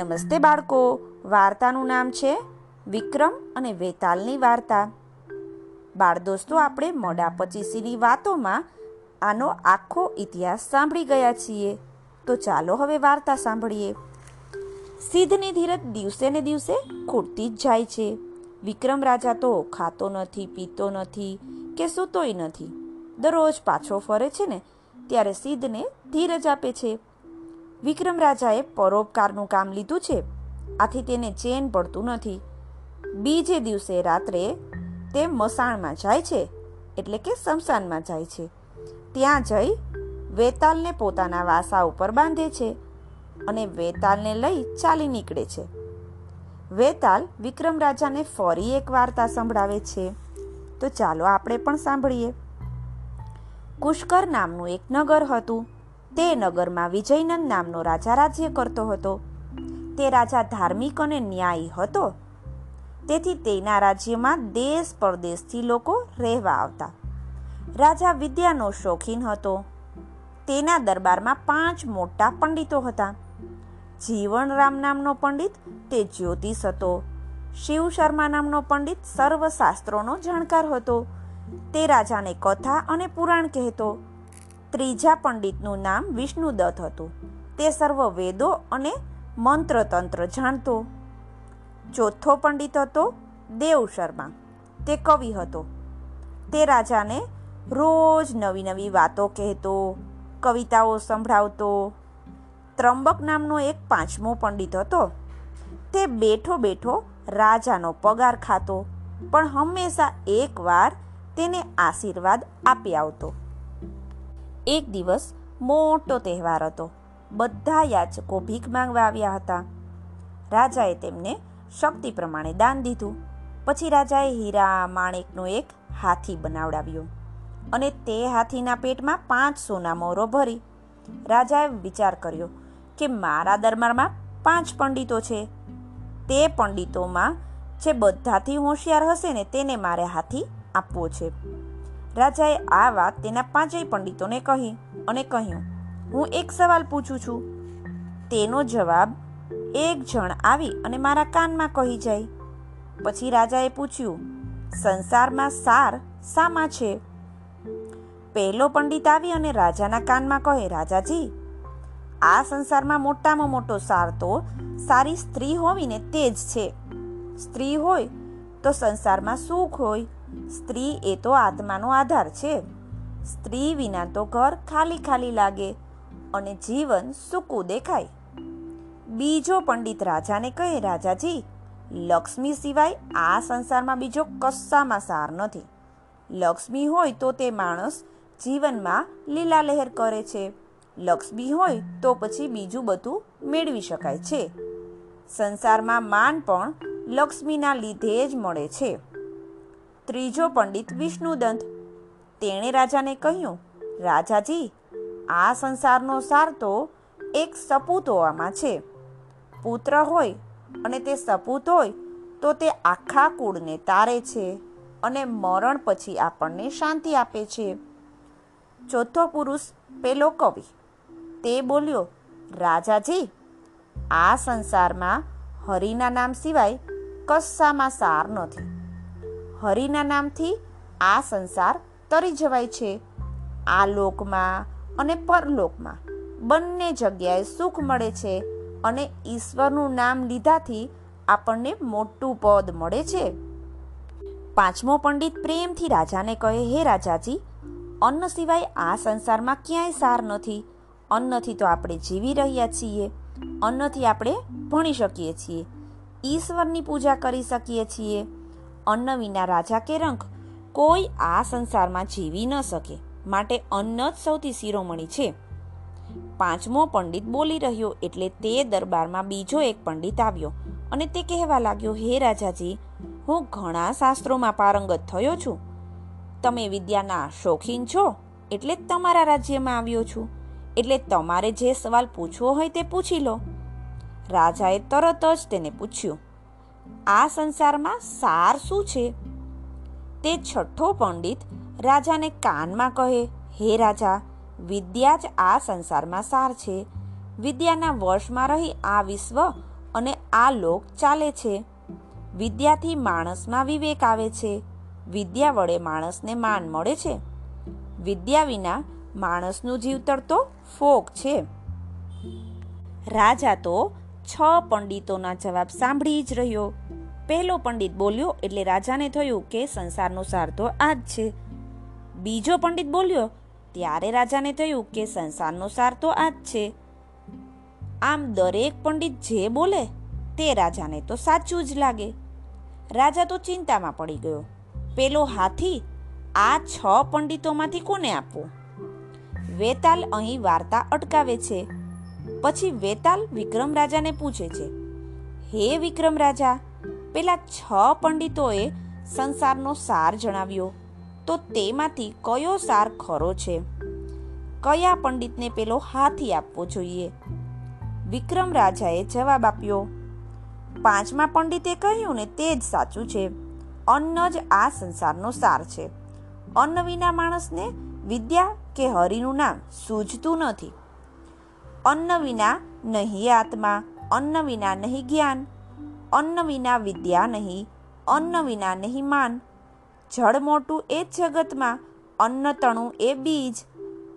નમસ્તે બાળકો. વાર્તાનું નામ છે વિક્રમ અને વેતાલની વાર્તા. બાળ દોસ્તો, આપણે મોડા પચીસીની વાતોમાં આનો આખો ઇતિહાસ સાંભળી ગયા છીએ. તો ચાલો હવે વાર્તા સાંભળીએ. સિદ્ધની ધીરજ દિવસે ને દિવસે ખૂટતી જ જાય છે. વિક્રમ રાજા તો ખાતો નથી, પીતો નથી, કે સૂતોય નથી. દરરોજ પાછો ફરે છે ને, ત્યારે સિદ્ધને ધીરજ આપે છે. વિક્રમ રાજાએ પરોપકારનું કામ લીધું છે. આથી તેને ચેન પડતું નથી. બીજે દિવસે રાત્રે તે મસાણમાં જાય છે, એટલે કે સમસાનમાં જાય છે. ત્યાં જઈ વેતાલને પોતાના વાસા ઉપર બાંધે છે અને વેતાલને લઈ ચાલી નીકળે છે. વેતાલ વિક્રમ રાજાને ફરી એક વાર્તા સંભળાવે છે. તો ચાલો આપણે પણ સાંભળીએ. પુષ્કર નામનું એક નગર હતું. તે નગરમાં વિજયનંદ નામનો રાજા રાજ્ય કરતો હતો. તે રાજા ધાર્મિક અને ન્યાયી હતો. તેથી તેના રાજ્યમાં દેશ પરદેશથી લોકો રહેવા આવતા. રાજા વિદ્યાનો શોખીન હતો. તેના દરબારમાં પાંચ મોટા પંડિતો હતા. જીવનરામ નામનો પંડિત, તે જ્યોતિષ હતો. શિવ શર્મા નામનો પંડિત, સર્વશાસ્ત્રોનો જાણકાર હતો. તે રાજાને કથા અને પુરાણ કહેતો. ત્રીજા પંડિતનું નામ વિષ્ણુદત્ત હતું. તે સર્વ વેદો અને મંત્ર તંત્ર જાણતો. ચોથો પંડિત હતો દેવ શર્મા. તે કવિ હતો. તે રાજાને રોજ નવી નવી વાતો કહેતો, કવિતાઓ સંભળાવતો. ત્રંબક નામનો એક પાંચમો પંડિત હતો. તે બેઠો બેઠો રાજાનો પગાર ખાતો, પણ હંમેશા એકવાર તેને આશીર્વાદ આપી આવતો. એક દિવસ મોટો તહેવાર હતો. બધા યાચકો ભીખ માંગવા આવ્યા હતા. રાજાએ તેમને શક્તિ પ્રમાણે દાન દીધું. પછી રાજાએ હીરા, માણેકનો એક હાથી બનાવડાવ્યો અને તે હાથીના પેટમાં પાંચ સોના મોરો ભરી. રાજાએ વિચાર કર્યો કે મારા દરબારમાં પાંચ પંડિતો છે. તે પંડિતોમાં જે બધાથી હોશિયાર હશે ને તેને મારે હાથી આપવો છે. રાજાએ આ વાત તેના પાંચેય પંડિતોને કહી અને કહ્યું, હું એક સવાલ પૂછું છું. તેનો જવાબ, એક જણ આવી અને મારા કાનમાં કહી જાય. પછી રાજાએ પૂછ્યું, સંસારમાં સાર શામાં છે? પહેલો પંડિત આવી અને રાજાના કાનમાં કહે, રાજાજી, આ સંસારમાં મોટામાં મોટો સાર તો સારી સ્ત્રી હોવીને તે જ છે. સ્ત્રી હોય તો સંસારમાં સુખ હોય સ્ત્રી એ તો આત્માનો આધાર છે. સ્ત્રી વિના તો ઘર ખાલી ખાલી લાગે અને જીવન સૂકું દેખાય. બીજો પંડિત રાજાને કહે, રાજાજી, લક્ષ્મી સિવાય આ સંસારમાં બીજો કશામાં સાર નથી. લક્ષ્મી હોય તો તે માણસ જીવનમાં લીલા લહેર કરે છે. લક્ષ્મી હોય તો પછી બીજું બધું મેળવી શકાય છે. સંસારમાં માન પણ લક્ષ્મીના લીધે જ મળે છે. ત્રીજો પંડિત વિષ્ણુદંત. તેણે રાજાને કહ્યું, રાજાજી, આ સંસારનો સાર તો એક સપૂત હોવામાં છે. પુત્ર હોય અને તે સપૂત હોય તો તે આખા કુળને તારે છે અને મરણ પછી આપણને શાંતિ આપે છે. ચોથો પુરુષ, પેલો કવિ. તે બોલ્યો, રાજાજી, આ સંસારમાં હરિના નામ સિવાય કશામાં સાર નથી. હરિના નામથી આ સંસાર તરી જવાય છે. આ લોકમાં અને પરલોકમાં બંને જગ્યાએ સુખ મળે છે અને ઈશ્વરનું નામ લીધાથી આપણને મોટું પદ મળે છે. પાંચમો પંડિત પ્રેમથી રાજાને કહે, હે રાજાજી, અન્ન સિવાય આ સંસારમાં ક્યાંય સાર નથી. અન્નથી તો આપણે જીવી રહ્યા છીએ. અન્નથી આપણે ભણી શકીએ છીએ. ઈશ્વરની પૂજા કરી શકીએ છીએ. અન્ન વિના રાજા કે રંક કોઈ આ સંસારમાં જીવી ન શકે. માટે અન્ન જ સૌથી શિરોમણી છે. પાંચમો પંડિત બોલી રહ્યો એટલે તે દરબારમાં બીજો એક પંડિત આવ્યો અને તે કહેવા લાગ્યો, હે રાજાજી, હું ઘણા શાસ્ત્રોમાં પારંગત થયો છું. તમે વિદ્યાના શોખીન છો એટલે તમારા રાજ્યમાં આવ્યો છું. એટલે તમારે જે સવાલ પૂછવો હોય તે પૂછી લો. રાજાએ તરત જ તેને પૂછ્યું આ સંસારમાં સાર શું છે? તે છઠ્ઠો પંડિત રાજાને કાનમાં કહે, હે રાજા, વિદ્યા જ આ સંસારમાં સાર છે. વિદ્યાના વર્ષમાં રહી આ વિશ્વ અને આ લોક ચાલે છે. વિદ્યાથી માણસમાં વિવેક આવે છે. વિદ્યા વડે માણસને માન મળે છે. વિદ્યા વિના માણસનું જીવતર તો ફોક છે. રાજા તો છ પંડિતોના જવાબ સાંભળી જ રહ્યો. પહેલો પંડિત બોલ્યો એટલે રાજાને થયું કે સંસારનો સાર તો આ જ છે. બીજો પંડિત બોલ્યો, ત્યારે રાજાને થયું કે સંસારનો સાર તો આ જ છે. આમ દરેક પંડિત જે બોલે, તે રાજાને તો સાચું જ લાગે. રાજા તો ચિંતામાં પડી ગયો. પેલો હાથી, આ છ પંડિતોમાંથી કોને આપવો? વેતાલ અહીં વાર્તા અટકાવે છે. પછી વેતાલ વિક્રમ રાજાને પૂછે છે, હે વિક્રમ રાજા પેલા છ પંડિતોએ સંસારનો સાર જણાવ્યો. તો તેમાંથી કયો સાર ખરો છે? કયા પંડિતને પેલો હાથી આપવો જોઈએ? વિક્રમ રાજાએ જવાબ આપ્યો, પાંચમા પંડિતે કહ્યું ને તે જ સાચું છે. અન્ન જ આ સંસારનો સાર છે. અન્ન વિના માણસને વિદ્યા કે હરિનું નામ સૂઝતું નથી. અન્ન વિના નહીં આત્મા, અન્ન વિના નહીં જ્ઞાન. અન્ન વિના વિદ્યા નહીં, અન્ન વિના નહીં માન. જળ મોટું એ જગતમાં, અન્ન તણું એ બીજ.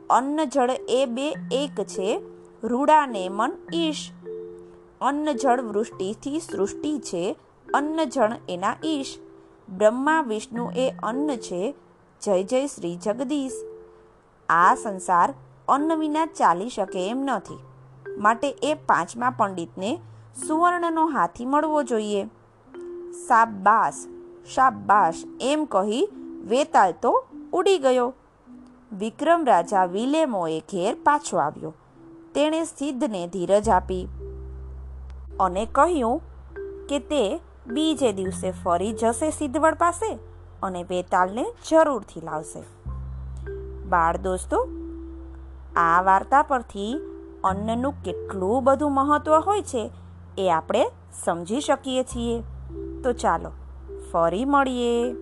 અન્ન જળ એ બે એક છે રૂડા ને મન ઈશ. અન્ન જળ વૃષ્ટિથી સૃષ્ટિ છે, અન્ન જળ એના ઈશ. બ્રહ્મા વિષ્ણુ એ અન્ન છે, જય જય શ્રી જગદીશ. આ સંસાર અન્ન વિના ચાલી શકે એમ નથી. માટે એ પાંચમા પંડિતને સુવર્ણનો હાથી મળવો જોઈએ. શાબાશ શાબાશ, એમ કહી વેતાલ તો ઉડી ગયો. વિક્રમ રાજા વિલેમોએ ઘેર પાછો આવ્યો. તેણે સિદ્ધને ધીરજ આપી અને કહ્યું કે તે બીજે દિવસે ફરી જશે સિદ્ધવડ પાસે અને વેતાલને જરૂરથી લાવશે. બાળ દોસ્તો, આ વાર્તા પરથી અન્નનું કેટલું બધું મહત્વ હોય છે એ આપણે સમજી શકીએ છીએ. તો ચાલો ફરી મળીએ.